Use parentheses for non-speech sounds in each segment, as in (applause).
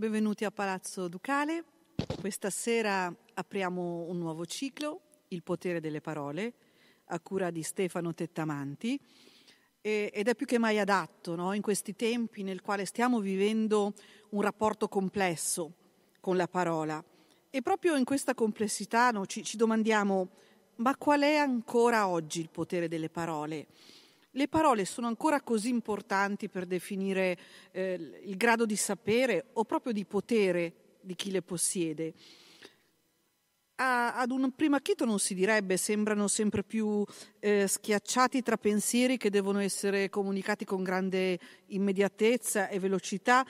Benvenuti a Palazzo Ducale. Questa sera apriamo un nuovo ciclo, Il potere delle parole, a cura di Stefano Tettamanti. ed è più che mai adatto no? in questi tempi nel quale stiamo vivendo un rapporto complesso con la parola. E proprio in questa complessità no, ci, ci domandiamo, ma qual è ancora oggi il potere delle parole? Le parole sono ancora così importanti per definire eh, il grado di sapere o proprio di potere di chi le possiede. A, ad un primo acchito non si direbbe, sembrano sempre più eh, schiacciati tra pensieri che devono essere comunicati con grande immediatezza e velocità,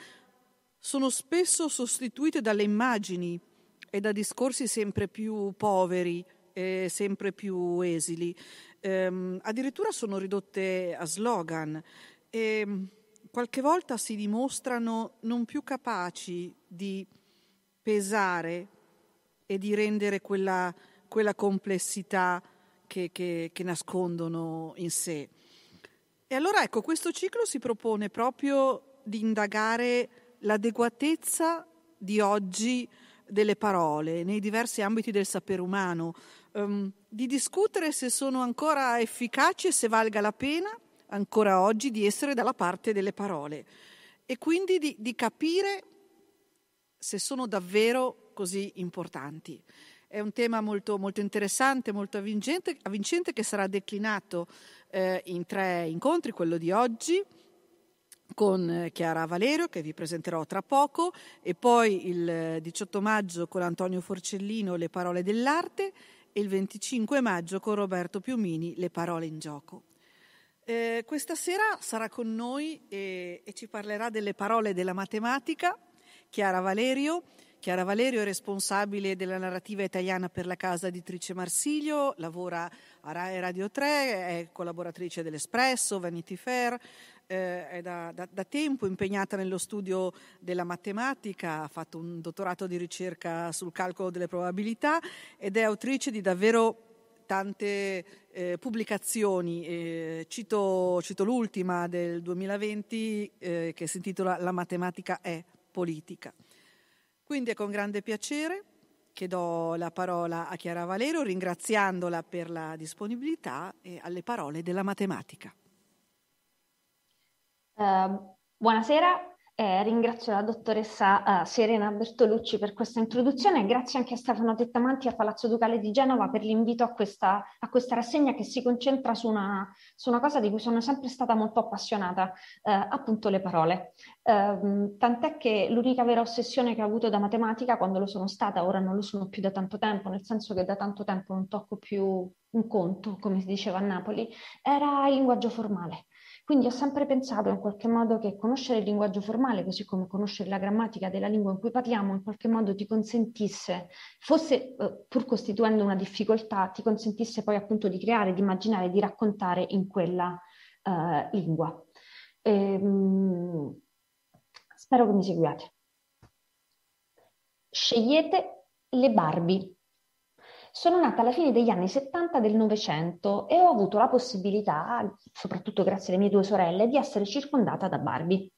sono spesso sostituite dalle immagini e da discorsi sempre più poveri e sempre più esili ehm, addirittura sono ridotte a slogan e qualche volta si dimostrano non più capaci di pesare e di rendere quella, quella complessità che, che, che nascondono in sé. E allora ecco, questo ciclo si propone proprio di indagare l'adeguatezza di oggi delle parole nei diversi ambiti del sapere umano, um, di discutere se sono ancora efficaci e se valga la pena ancora oggi di essere dalla parte delle parole e quindi di, di capire se sono davvero così importanti. È un tema molto, molto interessante, molto avvincente, avvincente che sarà declinato eh, in tre incontri, quello di oggi, con eh, Chiara Valerio che vi presenterò tra poco e poi il 18 maggio con Antonio Forcellino Le parole dell'arte e il 25 maggio con Roberto Piumini Le parole in gioco. Eh, questa sera sarà con noi e, e, ci parlerà delle parole della matematica Chiara Valerio. Chiara Valerio è responsabile della narrativa italiana per la casa editrice Marsiglio, lavora a Rai Radio 3, è collaboratrice dell'Espresso, Vanity Fair, eh, è da, da, da, tempo impegnata nello studio della matematica, ha fatto un dottorato di ricerca sul calcolo delle probabilità ed è autrice di davvero tante eh, pubblicazioni. Eh, cito, cito, l'ultima del 2020 eh, che si intitola La matematica è politica. Quindi è con grande piacere che do la parola a Chiara Valero ringraziandola per la disponibilità e alle parole della matematica. Uh, buonasera, eh, ringrazio la dottoressa uh, Serena Bertolucci per questa introduzione e grazie anche a Stefano Tettamanti a Palazzo Ducale di Genova per l'invito a questa, a questa rassegna che si concentra su una, su una, cosa di cui sono sempre stata molto appassionata, uh, appunto le parole. Uh, tant'è che l'unica vera ossessione che ho avuto da matematica quando lo sono stata, ora non lo sono più da tanto tempo, nel senso che da tanto tempo non tocco più un conto, come si diceva a Napoli, era il linguaggio formale. Quindi ho sempre pensato in qualche modo che conoscere il linguaggio formale, così come conoscere la grammatica della lingua in cui parliamo, in qualche modo ti consentisse, fosse eh, pur costituendo una difficoltà, ti consentisse poi appunto di creare, di immaginare, di raccontare in quella eh, lingua. E, ehm, spero che mi seguiate. Scegliete le Barbie sono nata alla fine degli anni 70 del Novecento e ho avuto la possibilità, soprattutto grazie alle mie due sorelle, di essere circondata da Barbie.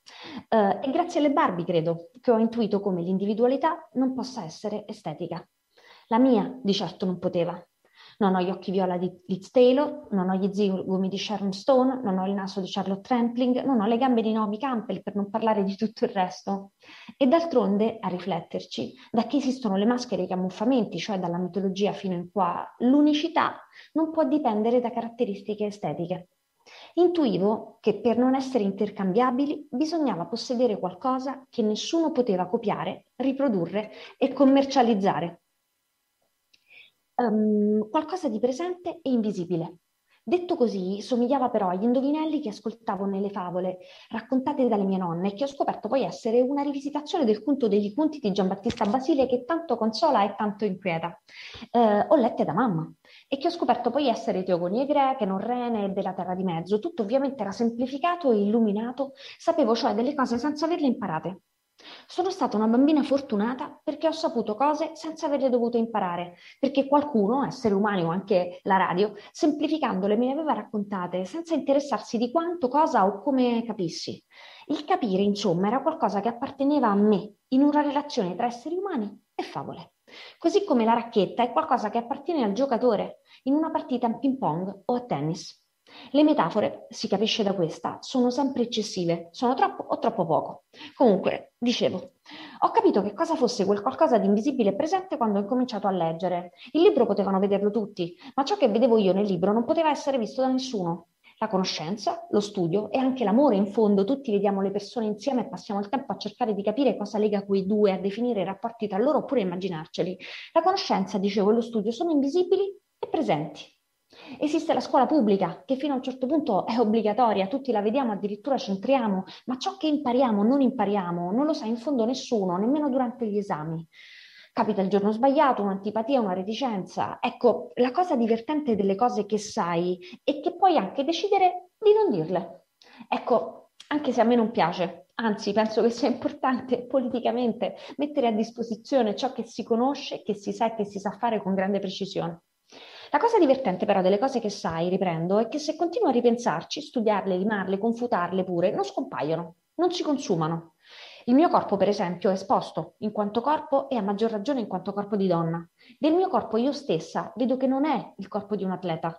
Eh, e grazie alle Barbie credo che ho intuito come l'individualità non possa essere estetica. La mia di certo non poteva, non ho gli occhi viola di Liz Taylor, non ho gli zigomi di Sharon Stone, non ho il naso di Charlotte Trampling, non ho le gambe di Naomi Campbell, per non parlare di tutto il resto. E d'altronde, a rifletterci, da che esistono le maschere e i camuffamenti, cioè dalla mitologia fino in qua, l'unicità non può dipendere da caratteristiche estetiche. Intuivo che per non essere intercambiabili bisognava possedere qualcosa che nessuno poteva copiare, riprodurre e commercializzare um, qualcosa di presente e invisibile. Detto così, somigliava però agli indovinelli che ascoltavo nelle favole raccontate dalle mie nonne e che ho scoperto poi essere una rivisitazione del conto degli conti di Giambattista Basile che tanto consola e tanto inquieta. Eh, ho lette da mamma e che ho scoperto poi essere teogonie greche, norrene e della terra di mezzo. Tutto ovviamente era semplificato e illuminato, sapevo cioè delle cose senza averle imparate. Sono stata una bambina fortunata perché ho saputo cose senza averle dovute imparare, perché qualcuno, esseri umani o anche la radio, semplificandole me le aveva raccontate senza interessarsi di quanto, cosa o come capissi. Il capire, insomma, era qualcosa che apparteneva a me, in una relazione tra esseri umani e favole. Così come la racchetta è qualcosa che appartiene al giocatore, in una partita a ping pong o a tennis. Le metafore, si capisce da questa, sono sempre eccessive, sono troppo o troppo poco. Comunque, dicevo, ho capito che cosa fosse quel qualcosa di invisibile e presente quando ho incominciato a leggere. Il libro potevano vederlo tutti, ma ciò che vedevo io nel libro non poteva essere visto da nessuno. La conoscenza, lo studio e anche l'amore, in fondo, tutti vediamo le persone insieme e passiamo il tempo a cercare di capire cosa lega quei due, a definire i rapporti tra loro oppure immaginarceli. La conoscenza, dicevo, e lo studio sono invisibili e presenti. Esiste la scuola pubblica, che fino a un certo punto è obbligatoria, tutti la vediamo, addirittura ci entriamo, ma ciò che impariamo non impariamo, non lo sa in fondo nessuno, nemmeno durante gli esami. Capita il giorno sbagliato, un'antipatia, una reticenza. Ecco, la cosa divertente delle cose che sai è che puoi anche decidere di non dirle. Ecco, anche se a me non piace, anzi penso che sia importante (laughs) politicamente mettere a disposizione ciò che si conosce, che si sa e che si sa fare con grande precisione. La cosa divertente però delle cose che sai, riprendo, è che se continui a ripensarci, studiarle, limarle, confutarle pure, non scompaiono, non si consumano. Il mio corpo, per esempio, è esposto in quanto corpo e a maggior ragione in quanto corpo di donna. Del mio corpo io stessa vedo che non è il corpo di un atleta.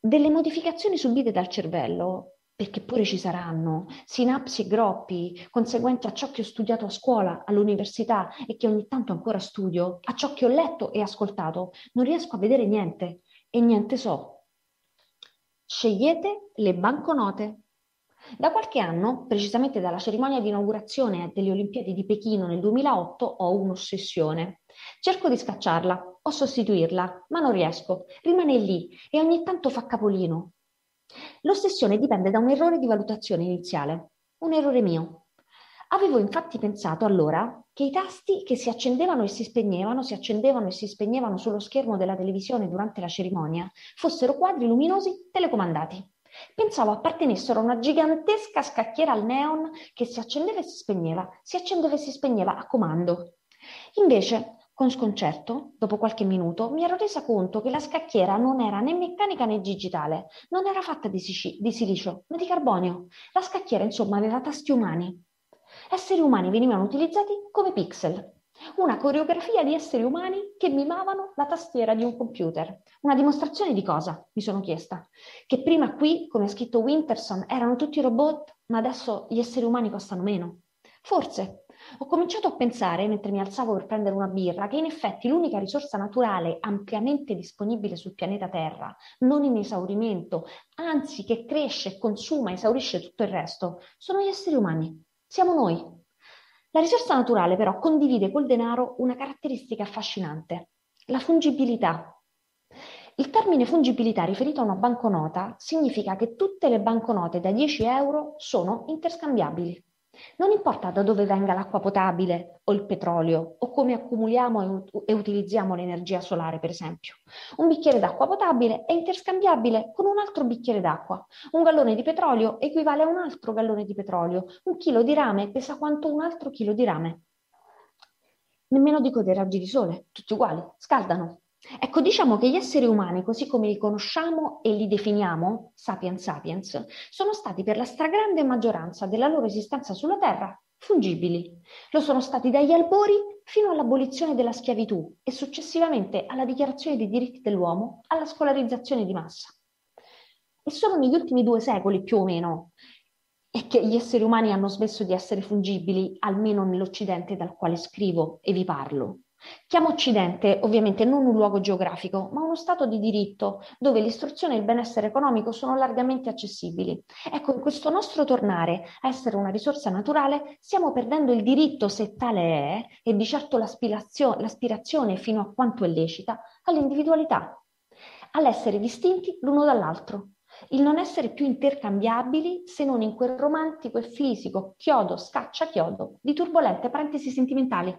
Delle modificazioni subite dal cervello perché pure ci saranno sinapsi e groppi conseguenti a ciò che ho studiato a scuola, all'università e che ogni tanto ancora studio, a ciò che ho letto e ascoltato, non riesco a vedere niente e niente so. Scegliete le banconote. Da qualche anno, precisamente dalla cerimonia di inaugurazione delle Olimpiadi di Pechino nel 2008, ho un'ossessione. Cerco di scacciarla o sostituirla, ma non riesco. Rimane lì e ogni tanto fa capolino, L'ossessione dipende da un errore di valutazione iniziale, un errore mio. Avevo infatti pensato allora che i tasti che si accendevano e si spegnevano, si accendevano e si spegnevano sullo schermo della televisione durante la cerimonia, fossero quadri luminosi telecomandati. Pensavo appartenessero a una gigantesca scacchiera al neon che si accendeva e si spegneva, si accendeva e si spegneva a comando. Invece con sconcerto, dopo qualche minuto, mi ero resa conto che la scacchiera non era né meccanica né digitale, non era fatta di, di silicio, ma di carbonio. La scacchiera, insomma, aveva tasti umani. Esseri umani venivano utilizzati come pixel. Una coreografia di esseri umani che mimavano la tastiera di un computer. Una dimostrazione di cosa? Mi sono chiesta. Che prima qui, come ha scritto Winterson, erano tutti robot, ma adesso gli esseri umani costano meno. Forse, ho cominciato a pensare, mentre mi alzavo per prendere una birra, che in effetti l'unica risorsa naturale ampiamente disponibile sul pianeta Terra, non in esaurimento, anzi che cresce, consuma, esaurisce tutto il resto, sono gli esseri umani. Siamo noi. La risorsa naturale però condivide col denaro una caratteristica affascinante, la fungibilità. Il termine fungibilità riferito a una banconota significa che tutte le banconote da 10 euro sono interscambiabili. Non importa da dove venga l'acqua potabile o il petrolio o come accumuliamo e utilizziamo l'energia solare, per esempio. Un bicchiere d'acqua potabile è interscambiabile con un altro bicchiere d'acqua. Un gallone di petrolio equivale a un altro gallone di petrolio. Un chilo di rame pesa quanto un altro chilo di rame. Nemmeno dico dei raggi di sole, tutti uguali, scaldano. Ecco, diciamo che gli esseri umani, così come li conosciamo e li definiamo, sapiens sapiens, sono stati per la stragrande maggioranza della loro esistenza sulla Terra fungibili. Lo sono stati dagli albori fino all'abolizione della schiavitù e successivamente alla dichiarazione dei diritti dell'uomo, alla scolarizzazione di massa. E solo negli ultimi due secoli, più o meno, è che gli esseri umani hanno smesso di essere fungibili, almeno nell'Occidente dal quale scrivo e vi parlo. Chiamo Occidente ovviamente non un luogo geografico, ma uno stato di diritto dove l'istruzione e il benessere economico sono largamente accessibili. Ecco, in questo nostro tornare a essere una risorsa naturale stiamo perdendo il diritto, se tale è, e di certo l'aspirazione, l'aspirazione fino a quanto è lecita, all'individualità, all'essere distinti l'uno dall'altro, il non essere più intercambiabili se non in quel romantico e fisico chiodo scaccia chiodo di turbolente parentesi sentimentali.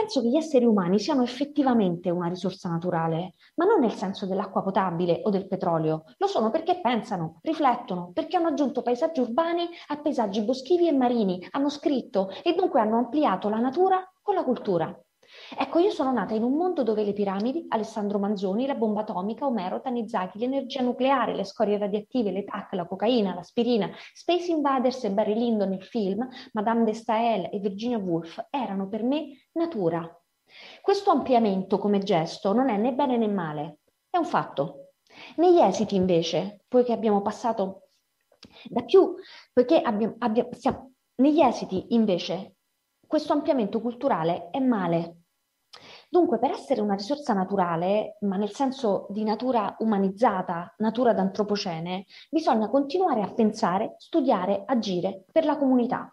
Penso che gli esseri umani siano effettivamente una risorsa naturale, ma non nel senso dell'acqua potabile o del petrolio. Lo sono perché pensano, riflettono, perché hanno aggiunto paesaggi urbani a paesaggi boschivi e marini, hanno scritto e dunque hanno ampliato la natura con la cultura. Ecco, io sono nata in un mondo dove le piramidi, Alessandro Manzoni, la bomba atomica, Omero, Tanizaki, l'energia nucleare, le scorie radioattive, le TAC, la cocaina, l'aspirina, Space Invaders e Barry Lyndon, il film, Madame de Stael e Virginia Woolf erano per me natura. Questo ampliamento come gesto non è né bene né male, è un fatto. Negli esiti invece, poiché abbiamo passato da più, poiché abbiamo, abbiamo, siamo, negli esiti invece questo ampliamento culturale è male. Dunque, per essere una risorsa naturale, ma nel senso di natura umanizzata, natura d'antropocene, bisogna continuare a pensare, studiare, agire per la comunità.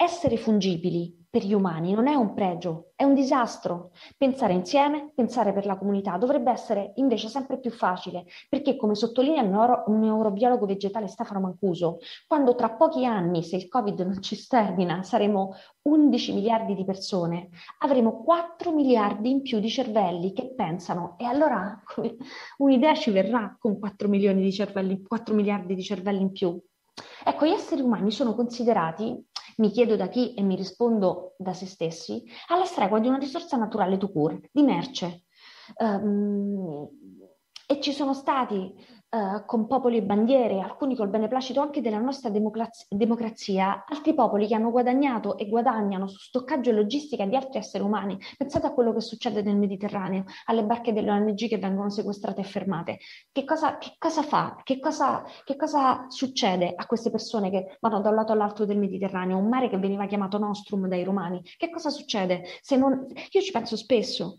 Essere fungibili, per gli umani non è un pregio, è un disastro. Pensare insieme, pensare per la comunità dovrebbe essere invece sempre più facile, perché come sottolinea il neuro, un neurobiologo vegetale Stefano Mancuso, quando tra pochi anni, se il Covid non ci stermina, saremo 11 miliardi di persone, avremo 4 miliardi in più di cervelli che pensano e allora un'idea ci verrà con 4 milioni di cervelli, 4 miliardi di cervelli in più. Ecco, gli esseri umani sono considerati mi chiedo da chi e mi rispondo da se stessi, alla stregua di una risorsa naturale to cure, di merce. Um, e ci sono stati uh, con popoli e bandiere, alcuni col beneplacito anche della nostra democrazia, democrazia, altri popoli che hanno guadagnato e guadagnano su stoccaggio e logistica di altri esseri umani. Pensate a quello che succede nel Mediterraneo, alle barche delle ONG che vengono sequestrate e fermate. Che cosa, che cosa fa? Che cosa, che cosa succede a queste persone che vanno da un lato all'altro del Mediterraneo, un mare che veniva chiamato Nostrum dai romani? Che cosa succede? Non... Io ci penso spesso,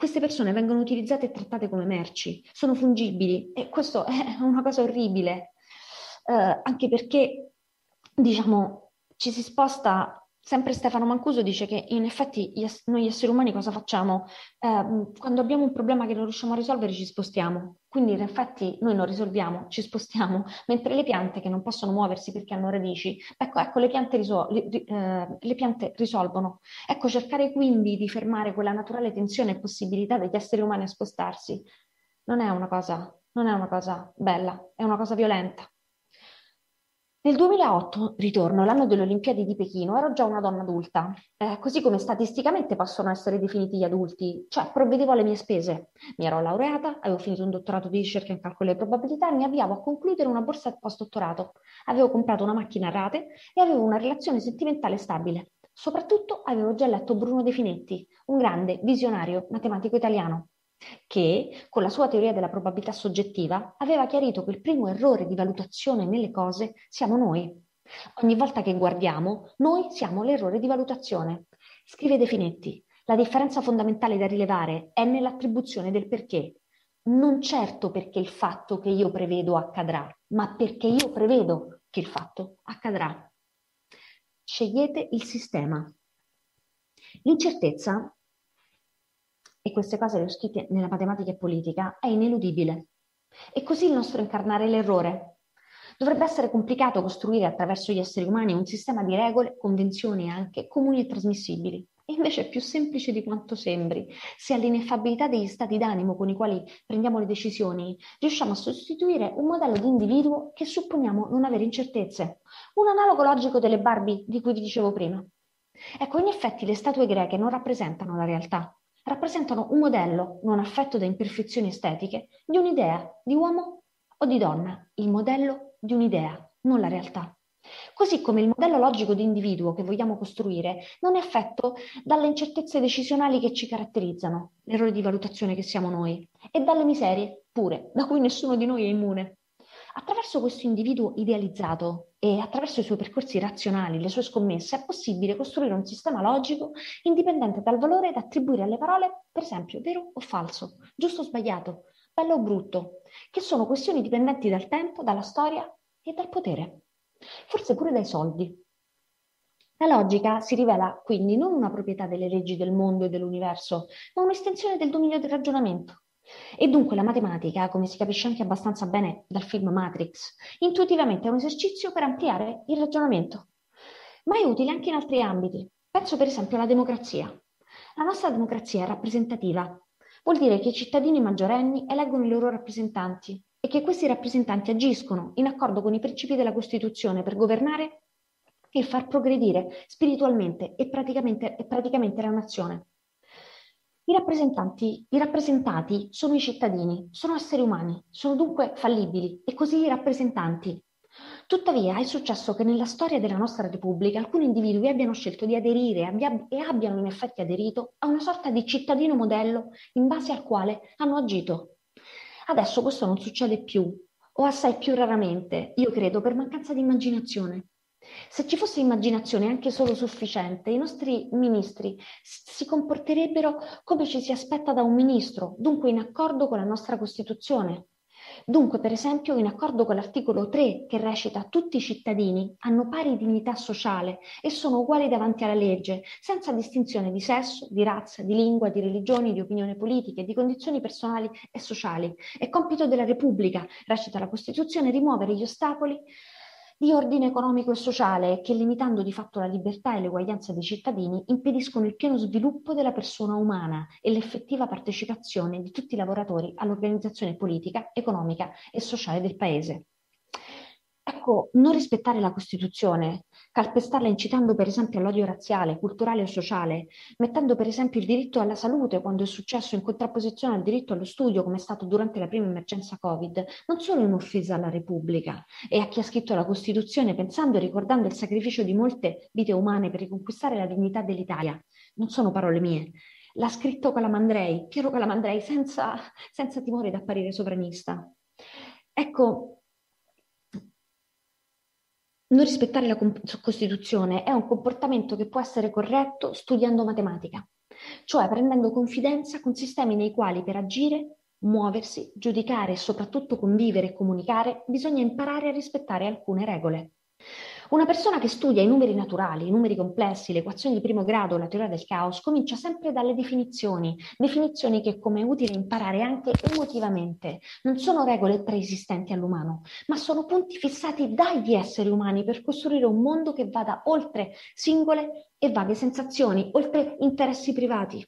queste persone vengono utilizzate e trattate come merci, sono fungibili e questo (laughs) è una cosa orribile, eh, anche perché, diciamo, ci si sposta Sempre Stefano Mancuso dice che in effetti noi esseri umani cosa facciamo? Eh, quando abbiamo un problema che non riusciamo a risolvere ci spostiamo, quindi in effetti noi non risolviamo, ci spostiamo, (laughs) mentre le piante che non possono muoversi perché hanno radici, ecco, ecco le, piante risol- le, eh, le piante risolvono. Ecco, cercare quindi di fermare quella naturale tensione e possibilità degli esseri umani a spostarsi non è una cosa, non è una cosa bella, è una cosa violenta. Nel 2008, ritorno, l'anno delle Olimpiadi di Pechino, ero già una donna adulta, eh, così come statisticamente possono essere definiti gli adulti, cioè provvedevo alle mie spese. Mi ero laureata, avevo finito un dottorato di ricerca in calcolo e probabilità e mi avviavo a concludere una borsa post-dottorato. Avevo comprato una macchina a rate e avevo una relazione sentimentale stabile. Soprattutto avevo già letto Bruno De Finetti, un grande visionario matematico italiano che, con la sua teoria della probabilità soggettiva, aveva chiarito che il primo errore di valutazione nelle cose siamo noi. Ogni volta che guardiamo, noi siamo l'errore di valutazione. Scrive De Finetti, la differenza fondamentale da rilevare è nell'attribuzione del perché, non certo perché il fatto che io prevedo accadrà, ma perché io prevedo che il fatto accadrà. Scegliete il sistema. L'incertezza e queste cose le ho scritte nella matematica e politica, è ineludibile. E così il nostro incarnare l'errore. Dovrebbe essere complicato costruire attraverso gli esseri umani un sistema di regole, convenzioni anche comuni e trasmissibili. E invece è più semplice di quanto sembri. Se all'ineffabilità degli stati d'animo con i quali prendiamo le decisioni riusciamo a sostituire un modello di individuo che supponiamo non avere incertezze. Un analogo logico delle Barbie di cui vi dicevo prima. Ecco, in effetti le statue greche non rappresentano la realtà, rappresentano un modello non affetto da imperfezioni estetiche di un'idea di uomo o di donna, il modello di un'idea, non la realtà. Così come il modello logico di individuo che vogliamo costruire non è affetto dalle incertezze decisionali che ci caratterizzano, l'errore di valutazione che siamo noi, e dalle miserie, pure, da cui nessuno di noi è immune. Attraverso questo individuo idealizzato e attraverso i suoi percorsi razionali, le sue scommesse, è possibile costruire un sistema logico indipendente dal valore da attribuire alle parole, per esempio, vero o falso, giusto o sbagliato, bello o brutto, che sono questioni dipendenti dal tempo, dalla storia e dal potere, forse pure dai soldi. La logica si rivela quindi non una proprietà delle leggi del mondo e dell'universo, ma un'estensione del dominio del ragionamento. E dunque la matematica, come si capisce anche abbastanza bene dal film Matrix, intuitivamente è un esercizio per ampliare il ragionamento, ma è utile anche in altri ambiti. Penso per esempio alla democrazia. La nostra democrazia è rappresentativa. Vuol dire che i cittadini maggiorenni eleggono i loro rappresentanti e che questi rappresentanti agiscono in accordo con i principi della Costituzione per governare e far progredire spiritualmente e praticamente, e praticamente la nazione. I rappresentanti, i rappresentati sono i cittadini, sono esseri umani, sono dunque fallibili e così i rappresentanti. Tuttavia è successo che nella storia della nostra Repubblica alcuni individui abbiano scelto di aderire abbia, e abbiano in effetti aderito a una sorta di cittadino modello in base al quale hanno agito. Adesso questo non succede più, o assai più raramente, io credo, per mancanza di immaginazione. Se ci fosse immaginazione anche solo sufficiente, i nostri ministri si comporterebbero come ci si aspetta da un ministro, dunque in accordo con la nostra Costituzione. Dunque, per esempio, in accordo con l'articolo 3 che recita tutti i cittadini hanno pari dignità sociale e sono uguali davanti alla legge, senza distinzione di sesso, di razza, di lingua, di religioni, di opinioni politiche, di condizioni personali e sociali. È compito della Repubblica, recita la Costituzione, rimuovere gli ostacoli di ordine economico e sociale che, limitando di fatto la libertà e l'eguaglianza dei cittadini, impediscono il pieno sviluppo della persona umana e l'effettiva partecipazione di tutti i lavoratori all'organizzazione politica, economica e sociale del Paese. Ecco, non rispettare la Costituzione, calpestarla incitando per esempio all'odio razziale, culturale o sociale, mettendo per esempio il diritto alla salute quando è successo in contrapposizione al diritto allo studio come è stato durante la prima emergenza Covid, non solo un'offesa alla Repubblica e a chi ha scritto la Costituzione pensando e ricordando il sacrificio di molte vite umane per riconquistare la dignità dell'Italia. Non sono parole mie. L'ha scritto Calamandrei, Piero Calamandrei, senza, senza timore di apparire sovranista. Ecco, non rispettare la Costituzione è un comportamento che può essere corretto studiando matematica, cioè prendendo confidenza con sistemi nei quali per agire, muoversi, giudicare e soprattutto convivere e comunicare bisogna imparare a rispettare alcune regole. Una persona che studia i numeri naturali, i numeri complessi, le equazioni di primo grado, la teoria del caos, comincia sempre dalle definizioni, definizioni che come è utile imparare anche emotivamente, non sono regole preesistenti all'umano, ma sono punti fissati dagli esseri umani per costruire un mondo che vada oltre singole e vaghe sensazioni, oltre interessi privati.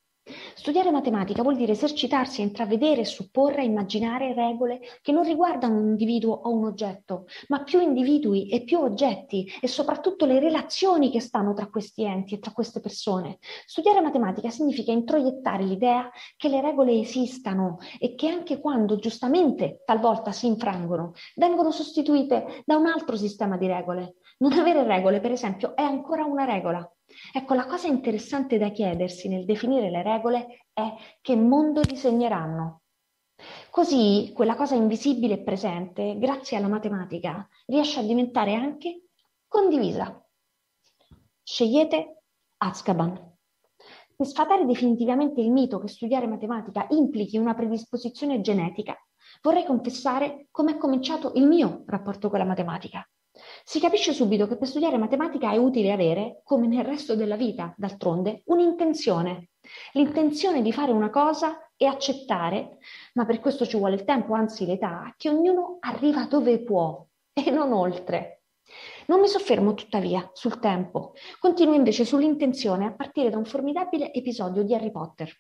Studiare matematica vuol dire esercitarsi a intravedere, supporre, immaginare regole che non riguardano un individuo o un oggetto, ma più individui e più oggetti e soprattutto le relazioni che stanno tra questi enti e tra queste persone. Studiare matematica significa introiettare l'idea che le regole esistano e che anche quando giustamente talvolta si infrangono, vengono sostituite da un altro sistema di regole. Non avere regole, per esempio, è ancora una regola. Ecco, la cosa interessante da chiedersi nel definire le regole è che mondo disegneranno. Così quella cosa invisibile e presente, grazie alla matematica, riesce a diventare anche condivisa. Scegliete Azkaban. Per sfatare definitivamente il mito che studiare matematica implichi una predisposizione genetica, vorrei confessare come è cominciato il mio rapporto con la matematica. Si capisce subito che per studiare matematica è utile avere, come nel resto della vita, d'altronde, un'intenzione. L'intenzione di fare una cosa e accettare, ma per questo ci vuole il tempo, anzi l'età, che ognuno arriva dove può e non oltre. Non mi soffermo tuttavia sul tempo, continuo invece sull'intenzione a partire da un formidabile episodio di Harry Potter.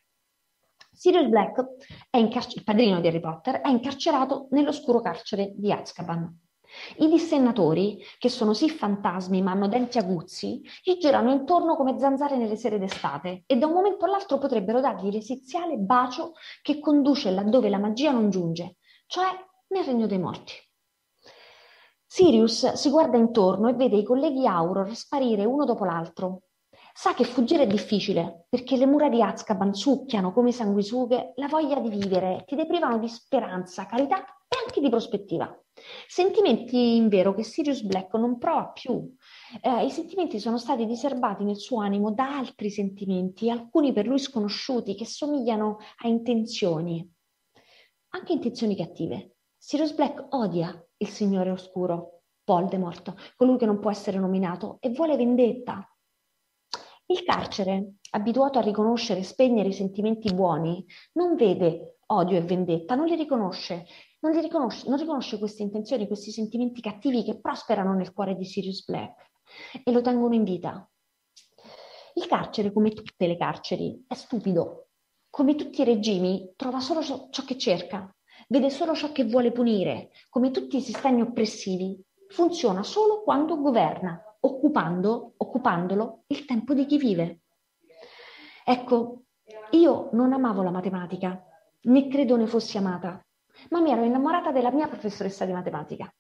Sirius Black, incarcer- il padrino di Harry Potter, è incarcerato nell'oscuro carcere di Azkaban. I dissennatori, che sono sì fantasmi ma hanno denti aguzzi, gli girano intorno come zanzare nelle sere d'estate e da un momento all'altro potrebbero dargli l'esiziale bacio che conduce laddove la magia non giunge, cioè nel regno dei morti. Sirius si guarda intorno e vede i colleghi Auror sparire uno dopo l'altro. Sa che fuggire è difficile, perché le mura di Azkaban succhiano come sanguisughe la voglia di vivere, ti deprivano di speranza, carità anche di prospettiva. Sentimenti in vero che Sirius Black non prova più. Eh, I sentimenti sono stati diserbati nel suo animo da altri sentimenti, alcuni per lui sconosciuti, che somigliano a intenzioni, anche intenzioni cattive. Sirius Black odia il Signore Oscuro, Voldemort, colui che non può essere nominato, e vuole vendetta. Il carcere, abituato a riconoscere e spegnere i sentimenti buoni, non vede odio e vendetta, non li riconosce non, riconosce, non riconosce queste intenzioni, questi sentimenti cattivi che prosperano nel cuore di Sirius Black e lo tengono in vita. Il carcere, come tutte le carceri, è stupido. Come tutti i regimi, trova solo ciò che cerca, vede solo ciò che vuole punire. Come tutti i sistemi oppressivi, funziona solo quando governa, occupando, occupandolo il tempo di chi vive. Ecco, io non amavo la matematica, né credo ne fossi amata, ma mi ero innamorata della mia professoressa di matematica.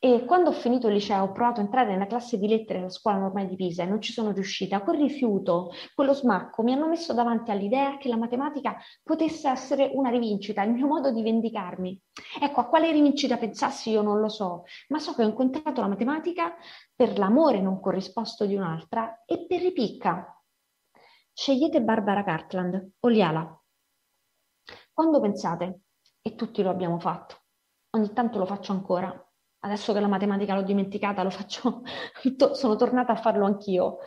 E quando ho finito il liceo ho provato a entrare nella classe di lettere della scuola normale di Pisa e non ci sono riuscita. Quel rifiuto, quello smacco mi hanno messo davanti all'idea che la matematica potesse essere una rivincita, il mio modo di vendicarmi. Ecco, a quale rivincita pensassi io non lo so, ma so che ho incontrato la matematica per l'amore non corrisposto di un'altra e per ripicca. Scegliete Barbara Cartland o Liala. Quando pensate, e tutti lo abbiamo fatto, ogni tanto lo faccio ancora, adesso che la matematica l'ho dimenticata, lo faccio, (laughs) sono tornata a farlo anch'io.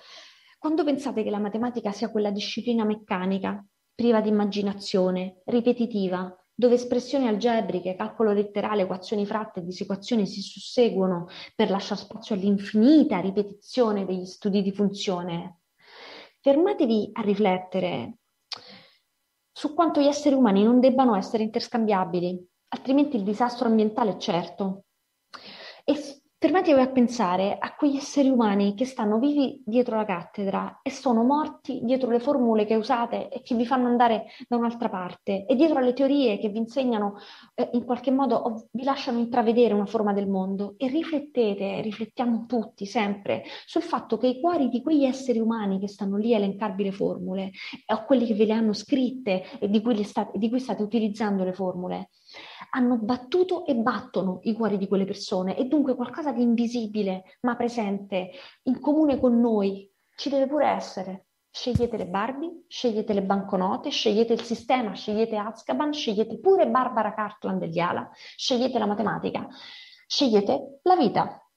Quando pensate che la matematica sia quella disciplina meccanica, priva di immaginazione, ripetitiva, dove espressioni algebriche, calcolo letterale, equazioni fratte e disequazioni si susseguono per lasciare spazio all'infinita ripetizione degli studi di funzione, fermatevi a riflettere su quanto gli esseri umani non debbano essere interscambiabili, altrimenti il disastro ambientale è certo. Fermatevi a pensare a quegli esseri umani che stanno vivi dietro la cattedra e sono morti dietro le formule che usate e che vi fanno andare da un'altra parte e dietro alle teorie che vi insegnano eh, in qualche modo o vi lasciano intravedere una forma del mondo. E riflettete, riflettiamo tutti sempre sul fatto che i cuori di quegli esseri umani che stanno lì a elencarvi le formule o quelli che ve le hanno scritte e di cui, state, di cui state utilizzando le formule hanno battuto e battono i cuori di quelle persone e dunque qualcosa di invisibile ma presente in comune con noi ci deve pure essere. Scegliete le Barbie, scegliete le banconote, scegliete il sistema, scegliete Azkaban, scegliete pure Barbara Cartland degli Ala, scegliete la matematica, scegliete la vita.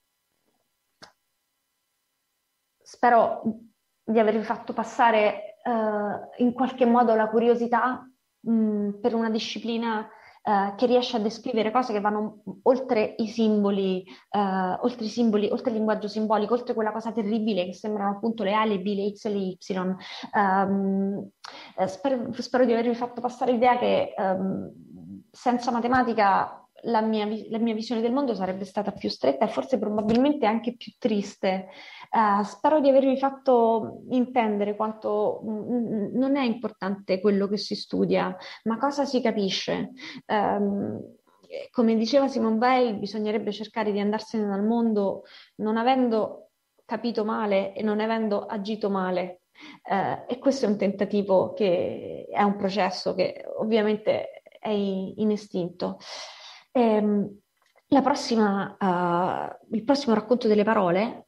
Spero di avervi fatto passare uh, in qualche modo la curiosità mh, mm, per una disciplina eh, che riesce a descrivere cose che vanno oltre i simboli, eh, oltre i simboli, oltre il linguaggio simbolico, oltre quella cosa terribile che sembrano appunto le A, le B, le X e le Y. Um, spero, spero, di avervi fatto passare l'idea che um, senza matematica la mia, la mia, visione del mondo sarebbe stata più stretta e forse probabilmente anche più triste. Uh, spero di avervi fatto intendere quanto mh, non è importante quello che si studia, ma cosa si capisce. Um, come diceva Simone Weil, bisognerebbe cercare di andarsene dal mondo non avendo capito male e non avendo agito male. Uh, e questo è un tentativo che è un processo che ovviamente è in, in istinto. Ehm, prossima, uh, il prossimo racconto delle parole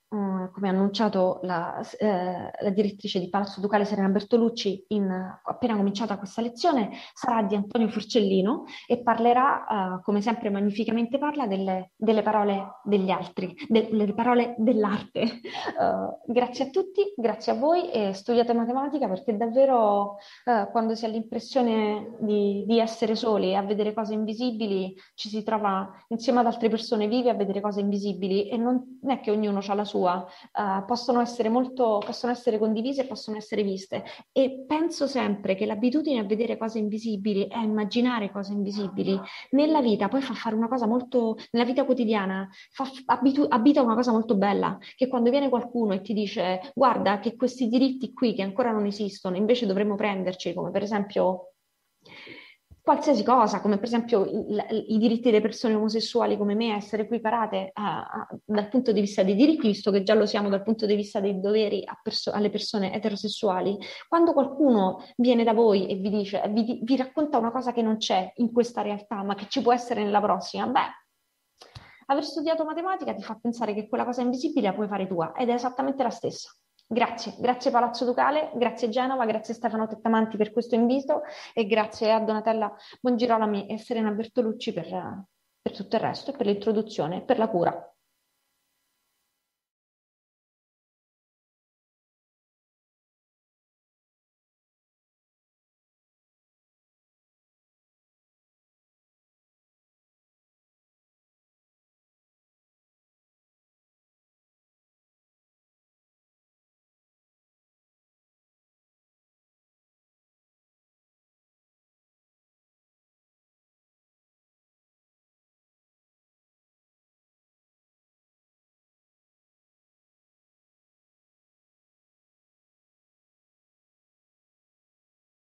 Come ha annunciato la, eh, la, direttrice di Palazzo Ducale Serena Bertolucci in, appena cominciata questa lezione, sarà di Antonio Forcellino e parlerà, uh, come sempre magnificamente parla, delle, delle parole degli altri, delle parole dell'arte. Uh, grazie a tutti, grazie a voi e studiate matematica perché davvero uh, quando si ha l'impressione di, di essere soli a vedere cose invisibili ci si trova insieme ad altre persone vive a vedere cose invisibili e non è che ognuno ha la sua, uh, possono essere molto, possono essere condivise e possono essere viste. E penso sempre che l'abitudine a vedere cose invisibili e a immaginare cose invisibili nella vita poi fa fare una cosa molto, nella vita quotidiana, fa, abitu, abita una cosa molto bella, che quando viene qualcuno e ti dice guarda che questi diritti qui che ancora non esistono, invece dovremmo prenderci, come per esempio qualsiasi cosa, come per esempio i, i, diritti delle persone omosessuali come me essere equiparate a, a, dal punto di vista dei diritti, visto che già lo siamo dal punto di vista dei doveri perso- alle persone eterosessuali, quando qualcuno viene da voi e vi dice, vi, vi racconta una cosa che non c'è in questa realtà, ma che ci può essere nella prossima, beh, aver studiato matematica ti fa pensare che quella cosa invisibile la puoi fare tua ed è esattamente la stessa. Grazie, grazie Palazzo Ducale, grazie Genova, grazie Stefano Tettamanti per questo invito e grazie a Donatella Bongirolami e Serena Bertolucci per, per tutto il resto e per l'introduzione e per la cura.